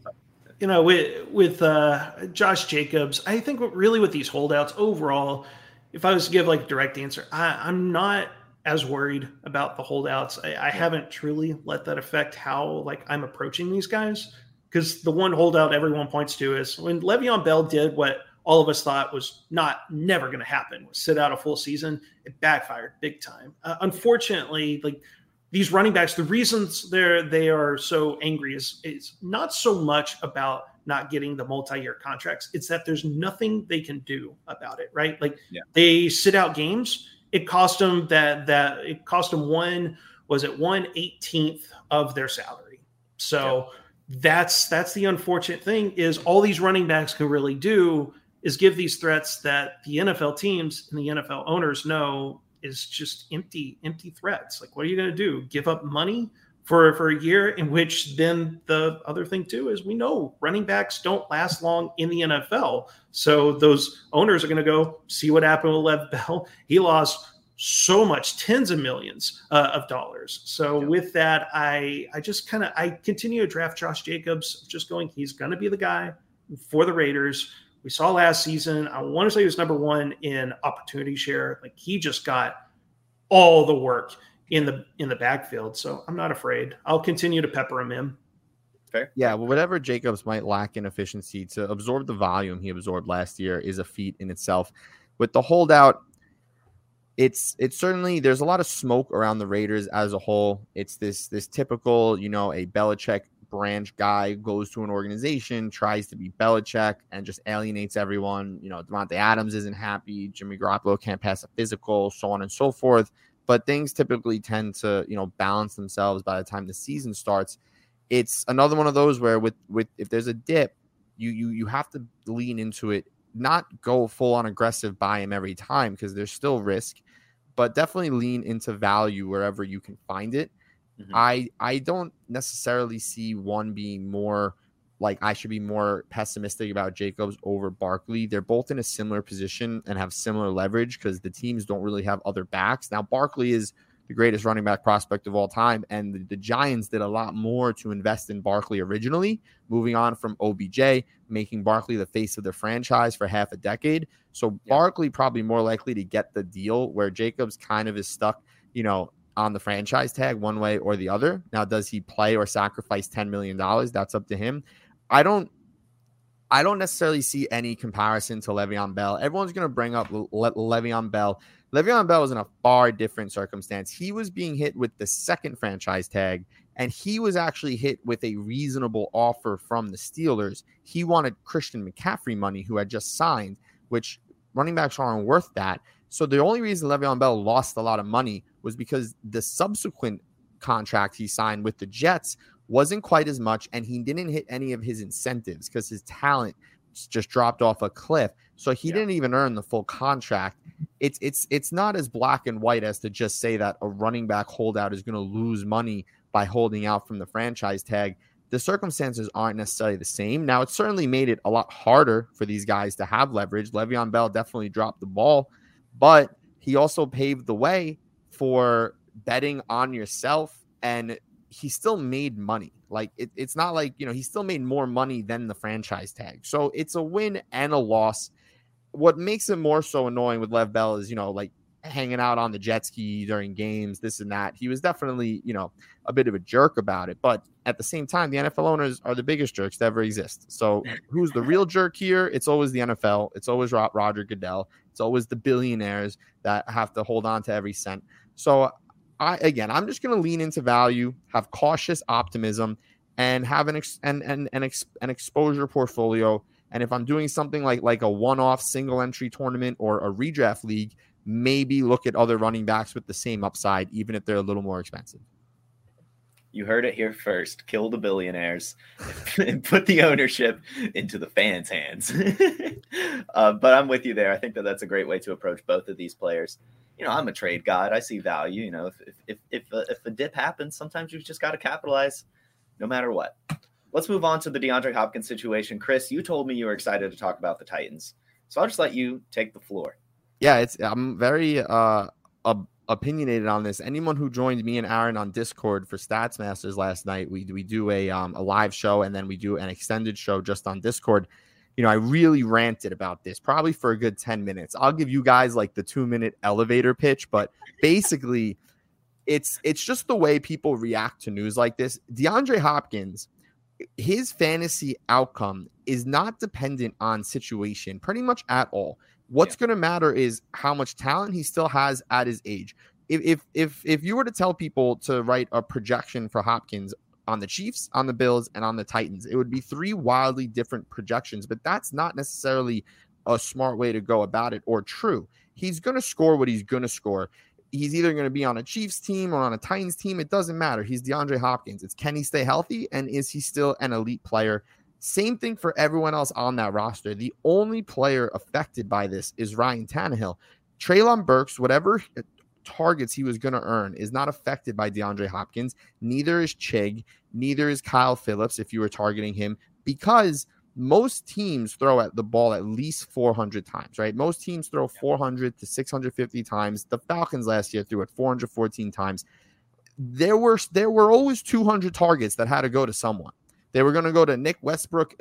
You know, with with uh, Josh Jacobs, I think really with these holdouts overall, if I was to give like a direct answer, I, am not as worried about the holdouts. I, I haven't truly let that affect how like I'm approaching these guys because the one holdout everyone points to is when Le'Veon Bell did what all of us thought was not never going to happen was sit out a full season. It backfired big time. Uh, unfortunately, like these running backs, the reasons they're they are so angry is is not so much about not getting the multi-year contracts. It's that there's nothing they can do about it, right? Like yeah. they sit out games. It cost them that that it cost them one was it one eighteenth of their salary. So yeah. that's that's the unfortunate thing is all these running backs can really do is give these threats that the NFL teams and the NFL owners know is just empty empty threats. Like what are you going to do? Give up money? For for a year in which then the other thing too is we know running backs don't last long in the NFL. So those owners are going to go see what happened with Lev Bell. He lost so much tens of millions uh, of dollars. So yeah. with that I I just kind of I continue to draft Josh Jacobs just going he's going to be the guy for the Raiders. We saw last season I want to say he was number 1 in opportunity share. Like he just got all the work in the in the backfield. So I'm not afraid. I'll continue to pepper him in. Fair. Yeah, well, whatever Jacobs might lack in efficiency to absorb the volume he absorbed last year is a feat in itself. With the holdout, it's it's certainly there's a lot of smoke around the Raiders as a whole. It's this this typical, you know, a Belichick branch guy goes to an organization, tries to be Belichick, and just alienates everyone. You know, Davante Adams isn't happy, Jimmy Garoppolo can't pass a physical, so on and so forth but things typically tend to you know balance themselves by the time the season starts it's another one of those where with with if there's a dip you you you have to lean into it not go full on aggressive buy him every time because there's still risk but definitely lean into value wherever you can find it mm-hmm. i i don't necessarily see one being more like I should be more pessimistic about Jacobs over Barkley. They're both in a similar position and have similar leverage because the teams don't really have other backs. Now, Barkley is the greatest running back prospect of all time, and the, the Giants did a lot more to invest in Barkley originally, moving on from OBJ, making Barkley the face of the franchise for half a decade. So yeah. Barkley probably more likely to get the deal where Jacobs kind of is stuck, you know, on the franchise tag one way or the other. Now, does he play or sacrifice $10 million? That's up to him. I don't I don't necessarily see any comparison to Le'Veon Bell. Everyone's going to bring up Le- Le- Le'Veon Bell. Le'Veon Bell was in a far different circumstance. He was being hit with the second franchise tag, and he was actually hit with a reasonable offer from the Steelers. He wanted Christian McCaffrey money, who had just signed, which running backs aren't worth that. So the only reason Le'Veon Bell lost a lot of money was because the subsequent contract he signed with the Jets wasn't quite as much, and he didn't hit any of his incentives because his talent just dropped off a cliff. So he yeah. didn't even earn the full contract. It's it's it's not as black and white as to just say that a running back holdout is going to lose money by holding out from the franchise tag. The circumstances aren't necessarily the same. Now, it certainly made it a lot harder for these guys to have leverage. Le'Veon Bell definitely dropped the ball, but he also paved the way for betting on yourself and he still made money. Like it, it's not like you know he still made more money than the franchise tag. So it's a win and a loss. What makes it more so annoying with Lev Bell is you know like hanging out on the jet ski during games, this and that. He was definitely you know a bit of a jerk about it, but at the same time, the NFL owners are the biggest jerks to ever exist. So who's the real jerk here? It's always the NFL. It's always Roger Goodell. It's always the billionaires that have to hold on to every cent. So I again, I'm just going to lean into value, have cautious optimism, and have an ex, and and an, ex, an exposure portfolio. And if I'm doing something like like a one-off single entry tournament or a redraft league, maybe look at other running backs with the same upside, even if they're a little more expensive. You heard it here first. Kill the billionaires [laughs] and put the ownership into the fans' hands. [laughs] uh, but I'm with you there. I think that that's a great way to approach both of these players you know, I'm a trade god. I see value. You know, if if if if a, if a dip happens, sometimes you've just got to capitalize, no matter what. Let's move on to the DeAndre Hopkins situation. Chris, you told me you were excited to talk about the Titans, so I'll just let you take the floor. Yeah, it's I'm very uh opinionated on this. Anyone who joined me and Aaron on Discord for Stats Masters last night, we we do a um a live show and then we do an extended show just on Discord you know, I really ranted about this probably for a good 10 minutes. I'll give you guys like the two minute elevator pitch, but basically, it's it's just the way people react to news like this. DeAndre Hopkins, his fantasy outcome is not dependent on situation pretty much at all. What's yeah. going to matter is how much talent he still has at his age. If, if if if you were to tell people to write a projection for Hopkins on the Chiefs, on the Bills, and on the Titans. It would be three wildly different projections, but that's not necessarily a smart way to go about it or true. He's going to score what he's going to score. He's either going to be on a Chiefs team or on a Titans team. It doesn't matter. He's DeAndre Hopkins. It's can he stay healthy and is he still an elite player? Same thing for everyone else on that roster. The only player affected by this is Ryan Tannehill. Treylon Burks, whatever targets he was going to earn is not affected by DeAndre Hopkins. Neither is Chig. Neither is Kyle Philips if you were targeting him because most teams throw at the ball at least 400 times, right? Most teams throw 400 to 650 times. The Falcons last year threw it 414 times. There were there were always 200 targets that had to go to someone. They were going to go to Nick Westbrook,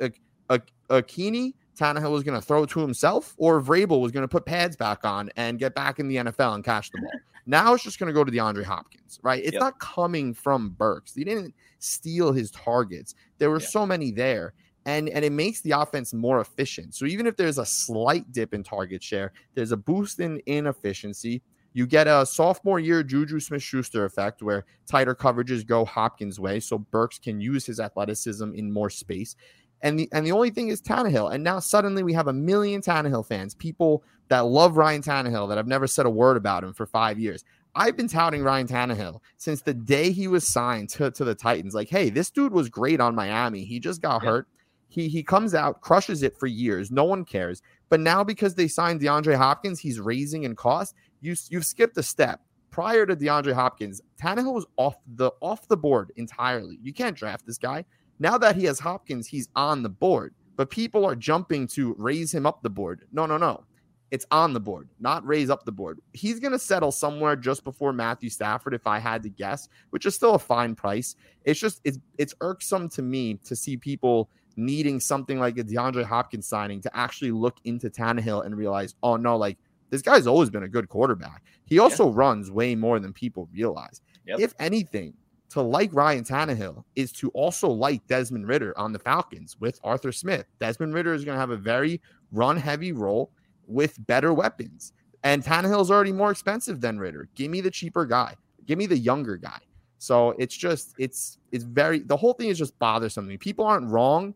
Ikhine, Tannehill was going to throw to himself, or Vrabel was going to put pads back on and get back in the NFL and catch the ball. Now it's just going to go to DeAndre Hopkins, right? It's yep. not coming from Burks. He didn't steal his targets. There were so many there. And, and it makes the offense more efficient. So even if there's a slight dip in target share, there's a boost in inefficiency. You get a sophomore year Juju Smith Schuster effect where tighter coverages go Hopkins' way. So Burks can use his athleticism in more space. And the and the only thing is Tannehill. And now suddenly we have a million Tannehill fans, people that love Ryan Tannehill that I've never said a word about him for five years. I've been touting Ryan Tannehill since the day he was signed to, to the Titans. Like, hey, this dude was great on Miami. He just got yeah. hurt. He he comes out, crushes it for years. No one cares. But now because they signed DeAndre Hopkins, he's raising in cost. You you've skipped a step. Prior to DeAndre Hopkins, Tannehill was off the off the board entirely. You can't draft this guy. Now that he has Hopkins, he's on the board, but people are jumping to raise him up the board. No, no, no. It's on the board, not raise up the board. He's going to settle somewhere just before Matthew Stafford, if I had to guess, which is still a fine price. It's just it's it's irksome to me to see people needing something like a DeAndre Hopkins signing to actually look into Tannehill and realize, oh no, like this guy's always been a good quarterback. He also yeah. runs way more than people realize. Yep. If anything, to like Ryan Tannehill is to also like Desmond Ridder on the Falcons with Arthur Smith. Desmond Ridder is going to have a very run heavy role with better weapons. And Tannehill's already more expensive than Ridder. Give me the cheaper guy. Give me the younger guy. So it's just it's it's very the whole thing is just bothersome. People aren't wrong.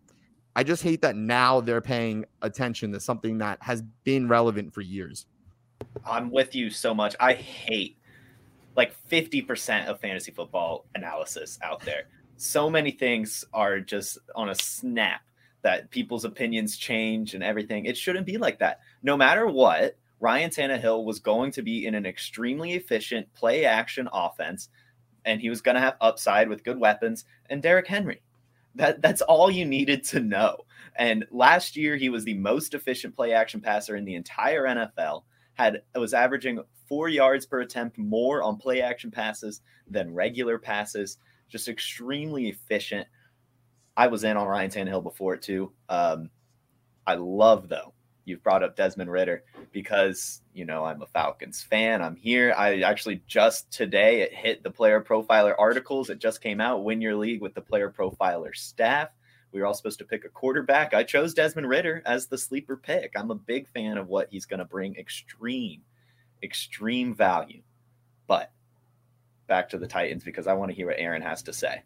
I just hate that now they're paying attention to something that has been relevant for years. I'm with you so much. I hate like 50% of fantasy football analysis out there. So many things are just on a snap that people's opinions change and everything. It shouldn't be like that. No matter what, Ryan Tannehill was going to be in an extremely efficient play action offense, and he was going to have upside with good weapons and Derrick Henry. That that's all you needed to know. And last year he was the most efficient play action passer in the entire NFL. Had was averaging four yards per attempt more on play action passes than regular passes. Just extremely efficient. I was in on Ryan Tannehill before it too. Um, I love though you've brought up Desmond Ridder because you know I'm a Falcons fan. I'm here. I actually just today it hit the player profiler articles. It just came out. Win your league with the player profiler staff. We were all supposed to pick a quarterback. I chose Desmond Ridder as the sleeper pick. I'm a big fan of what he's going to bring. Extreme extreme value. But back to the Titans because I want to hear what Aaron has to say.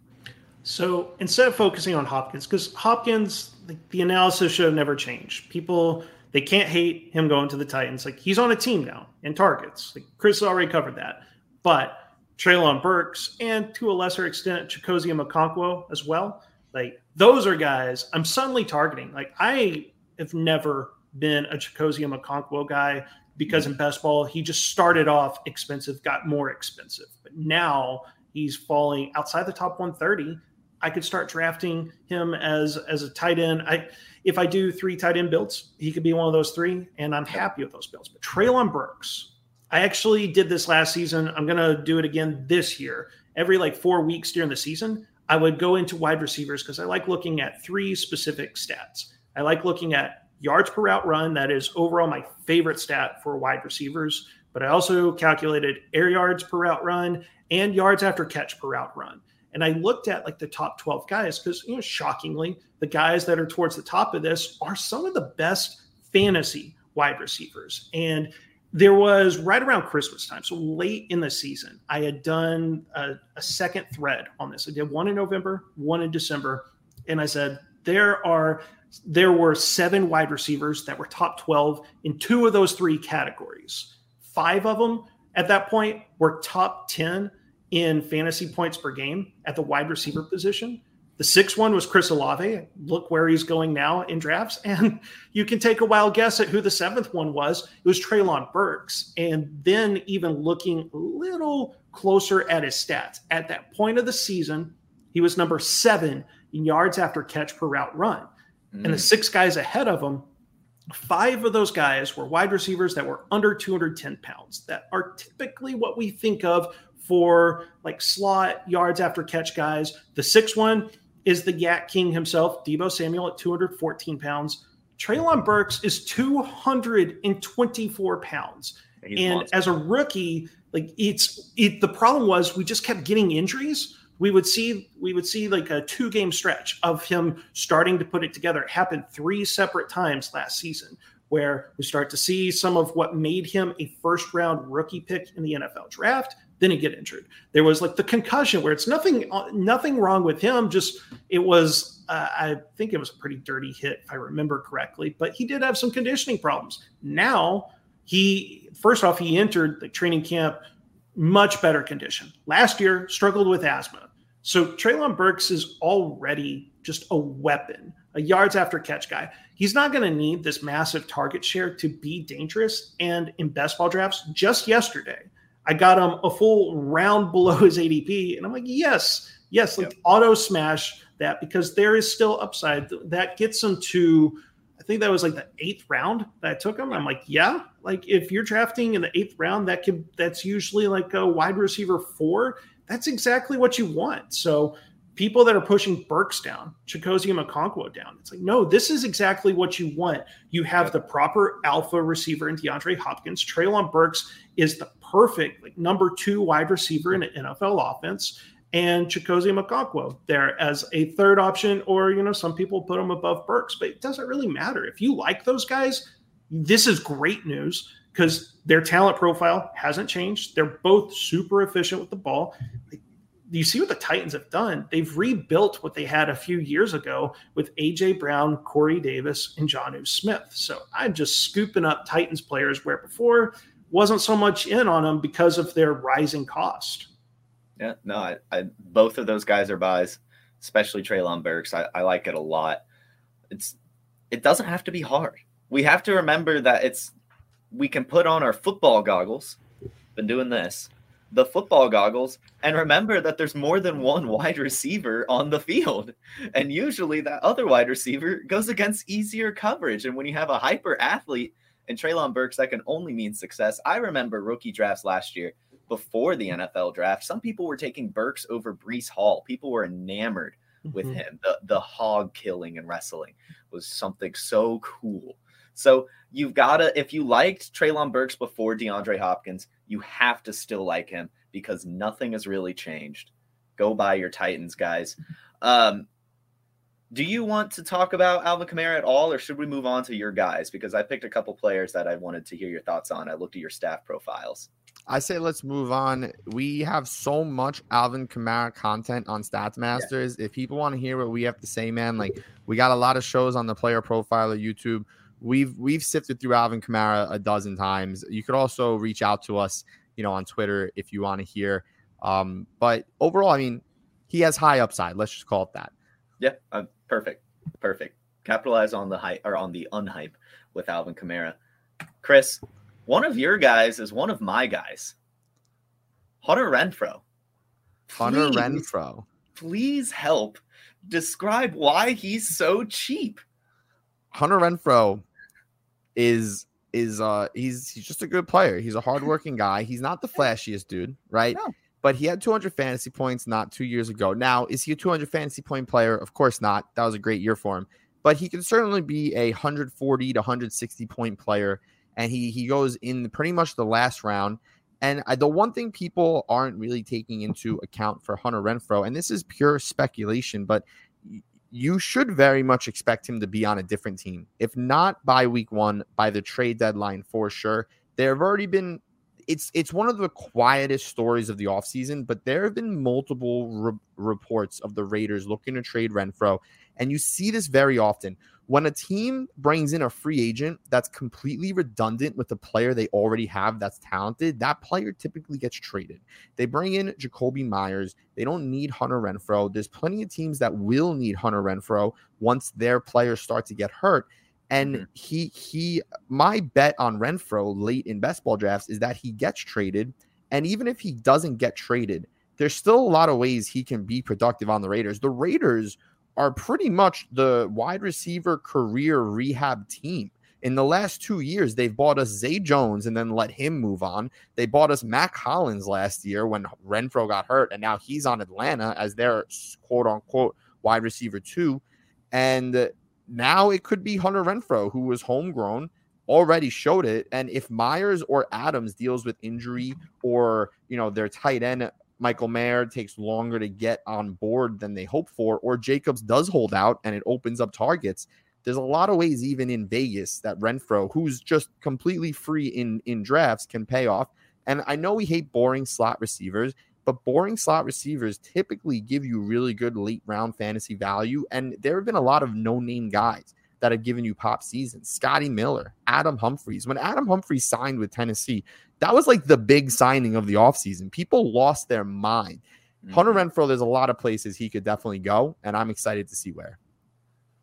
So instead of focusing on Hopkins, because Hopkins, the, the, analysis should have never changed. People they can't hate him going to the Titans. Like he's on a team now in targets. Like Chris already covered that. But Treylon Burks and to a lesser extent Chigoziem Okonkwo as well. Like those are guys I'm suddenly targeting. Like I have never been a Chigoziem Okonkwo guy because in best ball he just started off expensive, got more expensive, but now he's falling outside the top 130. I could start drafting him as as a tight end. I if I do three tight end builds, he could be one of those three, and I'm happy with those builds. But Treylon Burks, I actually did this last season. I'm gonna do it again this year. Every like four weeks during the season, I would go into wide receivers because I like looking at three specific stats. I like looking at yards per route run. That is overall my favorite stat for wide receivers. But I also calculated air yards per route run and yards after catch per route run. And I looked at like the top 12 guys because, you know, shockingly, the guys that are towards the top of this are some of the best fantasy wide receivers. And there was right around Christmas time, so late in the season, I had done a, a, second thread on this. I did one in November, one in December, and I said there are there were seven wide receivers that were top 12 in two of those three categories. Five of them at that point were top 10 in fantasy points per game at the wide receiver position. The sixth one was Chris Olave. Look where he's going now in drafts. [laughs] And you can take a wild guess at who the seventh one was. It was Treylon Burks. And then even looking a little closer at his stats, at that point of the season, he was number seven in yards after catch per route run. Mm. And the mm. six guys ahead of him, five of those guys were wide receivers that were under 210 pounds, that are typically what we think of for like slot yards after catch guys. The sixth one, is the YAC King himself, Deebo Samuel at 214 pounds. Treylon Burks is 224 pounds. He's and as a rookie, like it's it the problem was we just kept getting injuries. We would see we would see like a two game stretch of him starting to put it together. It happened three separate times last season where we start to see some of what made him a first round rookie pick in the NFL draft then he get injured. There was like the concussion where it's nothing nothing wrong with him. Just it was uh, I think it was a pretty dirty hit if I remember correctly. But he did have some conditioning problems. Now he first off he entered the training camp much better condition. Last year struggled with asthma. So Treylon Burks is already just a weapon, a yards after catch guy. He's not going to need this massive target share to be dangerous. And in best ball drafts, just yesterday, I got him a full round below his ADP. And I'm like, yes, yes, like yep. auto smash that because there is still upside. That gets him to, I think that was like the eighth round that I took him. I'm like, yeah, like if you're drafting in the eighth round, that could, that's usually like a wide receiver four. That's exactly what you want. So people that are pushing Burks down, Chigoziem Okonkwo down. It's like, no, this is exactly what you want. You have the proper alpha receiver in DeAndre Hopkins. Treylon Burks is the perfect like number two wide receiver in an NFL offense. And Chigoziem Okonkwo there as a third option, or you know, some people put him above Burks, but it doesn't really matter. If you like those guys, this is great news because their talent profile hasn't changed. They're both super efficient with the ball. You see what the Titans have done. They've rebuilt what they had a few years ago with AJ Brown, Corey Davis, and Jonnu Smith. So I'm just scooping up Titans players where before wasn't so much in on them because of their rising cost. Yeah, no, I, I both of those guys are buys, especially Treylon Burks. I, I like it a lot. It's it doesn't have to be hard. We have to remember that it's we can put on our football goggles. Been doing this the football goggles and remember that there's more than one wide receiver on the field. And usually that other wide receiver goes against easier coverage. And when you have a hyper athlete and Treylon Burks, that can only mean success. I remember rookie drafts last year before the NFL draft. Some people were taking Burks over Breece Hall. People were enamored with mm-hmm. him. The the hog killing and wrestling was something so cool. So you've got to, if you liked Treylon Burks before DeAndre Hopkins, you have to still like him because nothing has really changed. Go buy your Titans, guys. Um, do you want to talk about Alvin Kamara at all, or should we move on to your guys? Because I picked a couple players that I wanted to hear your thoughts on. I looked at your staff profiles. I say let's move on. We have so much Alvin Kamara content on Stats Masters. Yeah. If people want to hear what we have to say, man, like we got a lot of shows on the Player Profiler YouTube. We've we've sifted through Alvin Kamara a dozen times. You could also reach out to us, you know, on Twitter if you want to hear. Um, but overall, I mean, he has high upside. Let's just call it that. Yeah, uh, perfect, perfect. Capitalize on the hype or on the unhype with Alvin Kamara. Chris, one of your guys is one of my guys. Hunter Renfrow. Hunter please, Renfrow. Please help describe why he's so cheap. Hunter Renfrow is is uh he's he's just a good player. He's a hardworking guy. He's not the [laughs] flashiest dude, right? No. But he had 200 fantasy points not two years ago. Now, is he a 200 fantasy point player? Of course not. That was a great year for him. But he can certainly be a 140 to 160 point player, and he he goes in pretty much the last round. And I, the one thing people aren't really taking into account for Hunter Renfrow, and this is pure speculation, but you should very much expect him to be on a different team. If not by week one, by the trade deadline for sure. there have already been it's it's one of the quietest stories of the offseason, but there have been multiple re- reports of the Raiders looking to trade Renfrow. And you see this very often when a team brings in a free agent that's completely redundant with the player they already have that's talented, that player typically gets traded. They bring in Jakobi Meyers. They don't need Hunter Renfrow. There's plenty of teams that will need Hunter Renfrow once their players start to get hurt. And mm-hmm. he he my bet on Renfrow late in best ball drafts is that he gets traded. And even if he doesn't get traded, there's still a lot of ways he can be productive on the Raiders. The Raiders are pretty much the wide receiver career rehab team. In the last two years, they've bought us Zay Jones and then let him move on. They bought us Mack Hollins last year when Renfrow got hurt, and now he's on Atlanta as their quote unquote wide receiver two. And now it could be Hunter Renfrow, who was homegrown, already showed it. And if Meyers or Adams deals with injury or, you know, their tight end, Michael Mayer takes longer to get on board than they hope for, or Jacobs does hold out and it opens up targets. There's a lot of ways, even in Vegas, that Renfrow, who's just completely free in in drafts, can pay off. And I know we hate boring slot receivers, but boring slot receivers typically give you really good late round fantasy value. And there have been a lot of no name guys that have given you pop seasons. Scotty Miller, Adam Humphries. When Adam Humphries signed with Tennessee, that was like the big signing of the offseason. People lost their mind. Mm-hmm. Hunter Renfrow, there's a lot of places he could definitely go, and I'm excited to see where.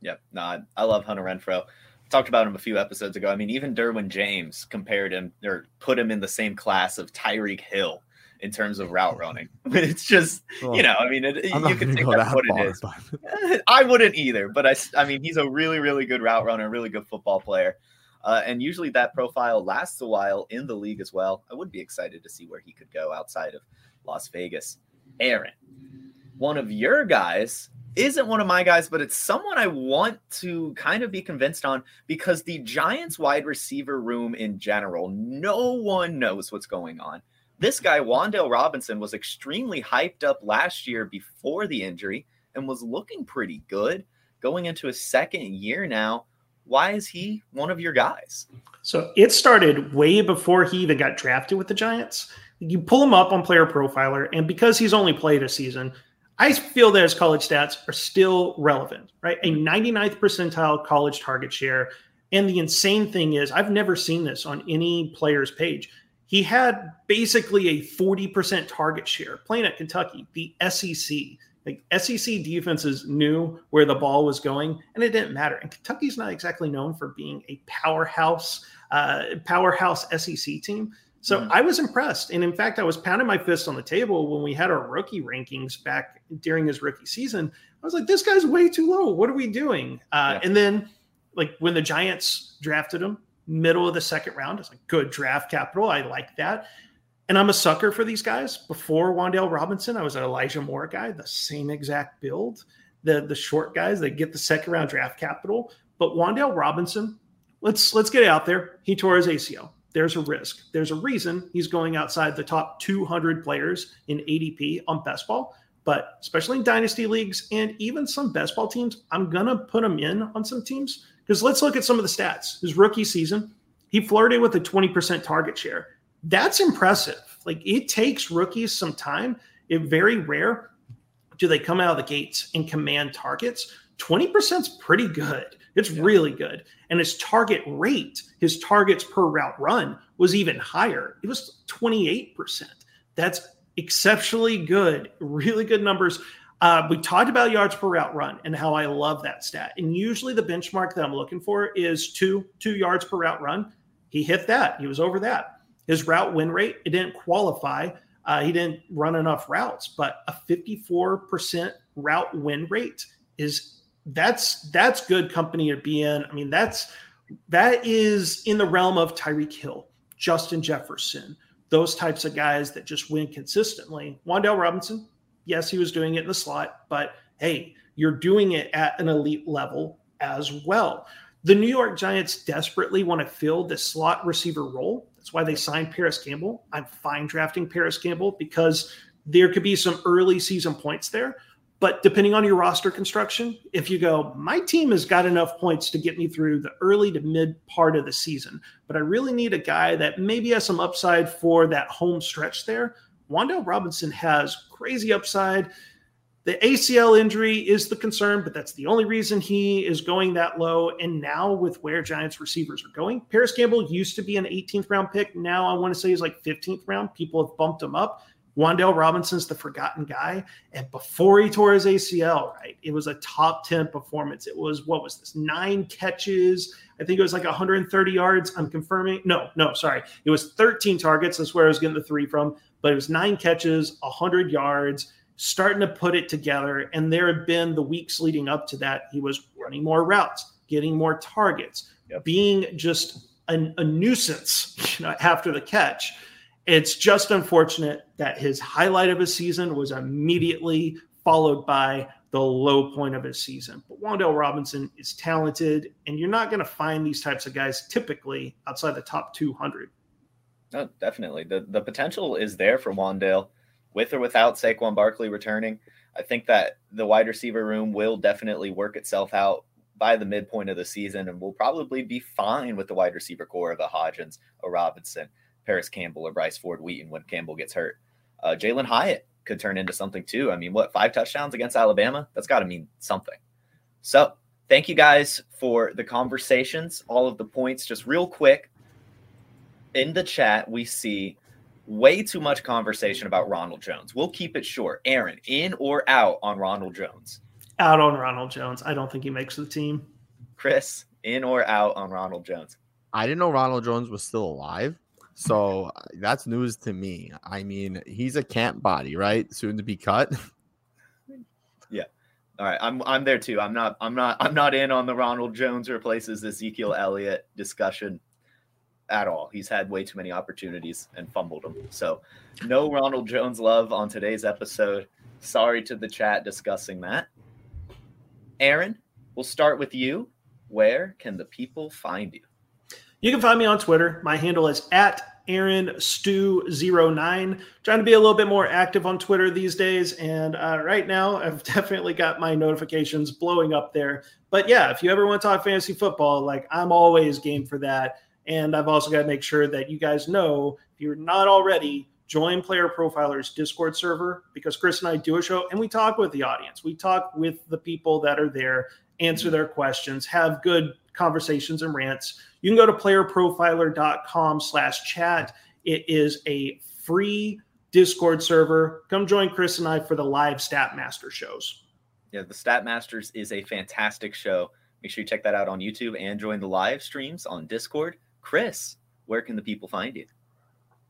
Yep, no, I love Hunter Renfrow. Talked about him a few episodes ago. I mean, even Derwin James compared him or put him in the same class of Tyreek Hill in terms of route running. [laughs] It's just, well, you know, I mean, it, you can think that's what far, it is. But... [laughs] I wouldn't either, but I, I mean, he's a really, really good route runner, really good football player. Uh, and usually that profile lasts a while in the league as well. I would be excited to see where he could go outside of Las Vegas. Aaron, one of your guys isn't one of my guys, but it's someone I want to kind of be convinced on because the Giants wide receiver room in general, no one knows what's going on. This guy, Wan'Dale Robinson, was extremely hyped up last year before the injury and was looking pretty good going into his second year now. Why is he one of your guys? So it started way before he even got drafted with the Giants. You pull him up on Player Profiler, and because he's only played a season, I feel that his college stats are still relevant, right? A 99th percentile college target share. And the insane thing is, I've never seen this on any player's page he had basically a 40% target share playing at Kentucky, the SEC. Like SEC defenses knew where the ball was going, and it didn't matter. And Kentucky's not exactly known for being a powerhouse, uh, powerhouse SEC team. So mm-hmm. I was impressed, and in fact, I was pounding my fist on the table when we had our rookie rankings back during his rookie season. I was like, "This guy's way too low. What are we doing?" Uh, yeah. And then, like when the Giants drafted him, middle of the second round. It's like good draft capital. I like that. And I'm a sucker for these guys. Before Wan'Dale Robinson, I was an Elijah Moore guy, the same exact build. The the short guys, they get the second round draft capital. But Wan'Dale Robinson, let's let's get out there. He tore his ACL. There's a risk. There's a reason he's going outside the top 200 players in ADP on best ball. But especially in dynasty leagues and even some best ball teams, I'm gonna put him in on some teams because let's look at some of the stats. His rookie season, he flirted with a 20% target share. That's impressive. Like it takes rookies some time. It very rare do they come out of the gates and command targets. 20% is pretty good. It's yeah. really good. And his target rate, his targets per route run was even higher. It was 28%. That's exceptionally good. Really good numbers. Uh, we talked about yards per route run and how I love that stat. And usually the benchmark that I'm looking for is two two yards per route run. He hit that. He was over that. His route win rate it didn't qualify. Uh, he didn't run enough routes, but a 54% route win rate is that's that's good company to be in. I mean that's that is in the realm of Tyreek Hill, Justin Jefferson, those types of guys that just win consistently. Wan'Dale Robinson, yes, he was doing it in the slot, but hey, you're doing it at an elite level as well. The New York Giants desperately want to fill the slot receiver role. That's why they signed Parris Campbell. I'm fine drafting Parris Campbell because there could be some early season points there. But depending on your roster construction, if you go, my team has got enough points to get me through the early to mid part of the season, but I really need a guy that maybe has some upside for that home stretch there. Wan'Dale Robinson has crazy upside. The ACL injury is the concern, but that's the only reason he is going that low. And now, with where Giants receivers are going, Parris Campbell used to be an 18th round pick. Now, I want to say he's like 15th round. People have bumped him up. Wan'Dale Robinson's the forgotten guy. And before he tore his ACL, right, it was a top 10 performance. It was, what was this, nine catches? I think it was like 130 yards. I'm confirming. No, no, sorry. It was 13 targets. That's where I was getting the three from. But it was nine catches, 100 yards, starting to put it together. And there had been the weeks leading up to that. He was running more routes, getting more targets, yep. being just a, a nuisance you know, after the catch. It's just unfortunate that his highlight of his season was immediately followed by the low point of his season. But Wan'Dale Robinson is talented, and you're not going to find these types of guys typically outside the top 200. No, definitely. The the potential is there for Wan'Dale, with or without Saquon Barkley returning. I think that the wide receiver room will definitely work itself out by the midpoint of the season, and we'll probably be fine with the wide receiver core of a Hodgins, a Robinson, Parris Campbell or Bryce Ford Wheaton when Campbell gets hurt. Uh, Jalin Hyatt could turn into something too. I mean, what, five touchdowns against Alabama? That's got to mean something. So, thank you guys for the conversations, all of the points. Just real quick, in the chat, we see way too much conversation about Ronald Jones. We'll keep it short. Aaron, in or out on Ronald Jones? Out on Ronald Jones. I don't think he makes the team. Chris, in or out on Ronald Jones? I didn't know Ronald Jones was still alive. So that's news to me. I mean, he's a camp body, right? Soon to be cut. [laughs] yeah. All right. I'm I'm there too. I'm not I'm not I'm not in on the Ronald Jones replaces Ezekiel Elliott discussion at all. He's had way too many opportunities and fumbled them. So no Ronald Jones love on today's episode. Sorry to the chat discussing that. Aaron, we'll start with you. Where can the people find you? You can find me on Twitter. My handle is at Aaron Stew09. Trying to be a little bit more active on Twitter these days. And uh, right now, I've [laughs] definitely got my notifications blowing up there. But yeah, if you ever want to talk fantasy football, like I'm always game for that. And I've also got to make sure that you guys know if you're not already, join Player Profiler's Discord server because Chris and I do a show and we talk with the audience. We talk with the people that are there, answer their questions, have good conversations and rants you can go to playerprofiler.com slash chat. It is a free Discord server. Come join Chris and I for the live Stat Master shows. Yeah, the Stat Masters is a fantastic show. Make sure you check that out on YouTube and join the live streams on Discord. Chris, where can the people find you?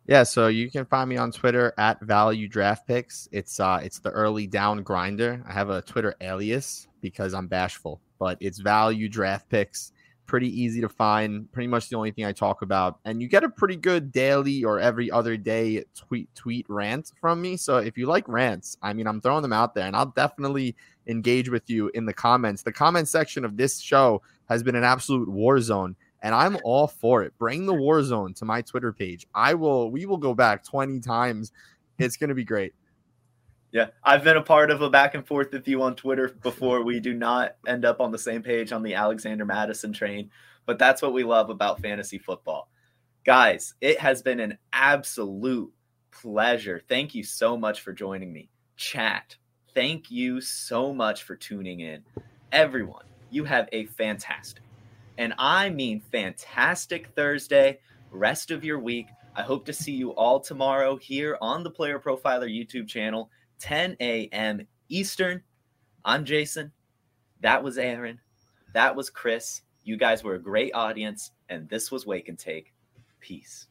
Yeah, so you can find me on Twitter at Value Draft Picks. It's uh it's the early down grinder. I have a Twitter alias because I'm bashful, but it's Value Draft Picks pretty easy to find. Pretty much the only thing I talk about, and you get a pretty good daily or every other day tweet tweet rant from me. So if you like rants, I mean, I'm throwing them out there, and I'll definitely engage with you in the comments. The comment section of this show has been an absolute war zone. And I'm all for it. Bring the war zone to my Twitter page. I will. We will go back 20 times. It's to be great. Yeah, I've been a part of a back and forth with you on Twitter before. We do not end up on the same page on the Alexander Mattison train, but that's what we love about fantasy football. Guys, it has been an absolute pleasure. Thank you so much for joining me. Chat, thank you so much for tuning in. Everyone, you have a fantastic, and I mean fantastic Thursday, rest of your week. I hope to see you all tomorrow here on the Player Profiler YouTube channel 10 a.m. Eastern. I'm Jason. That was Aaron. That was Chris. You guys were a great audience, and this was Wake and Take. Peace.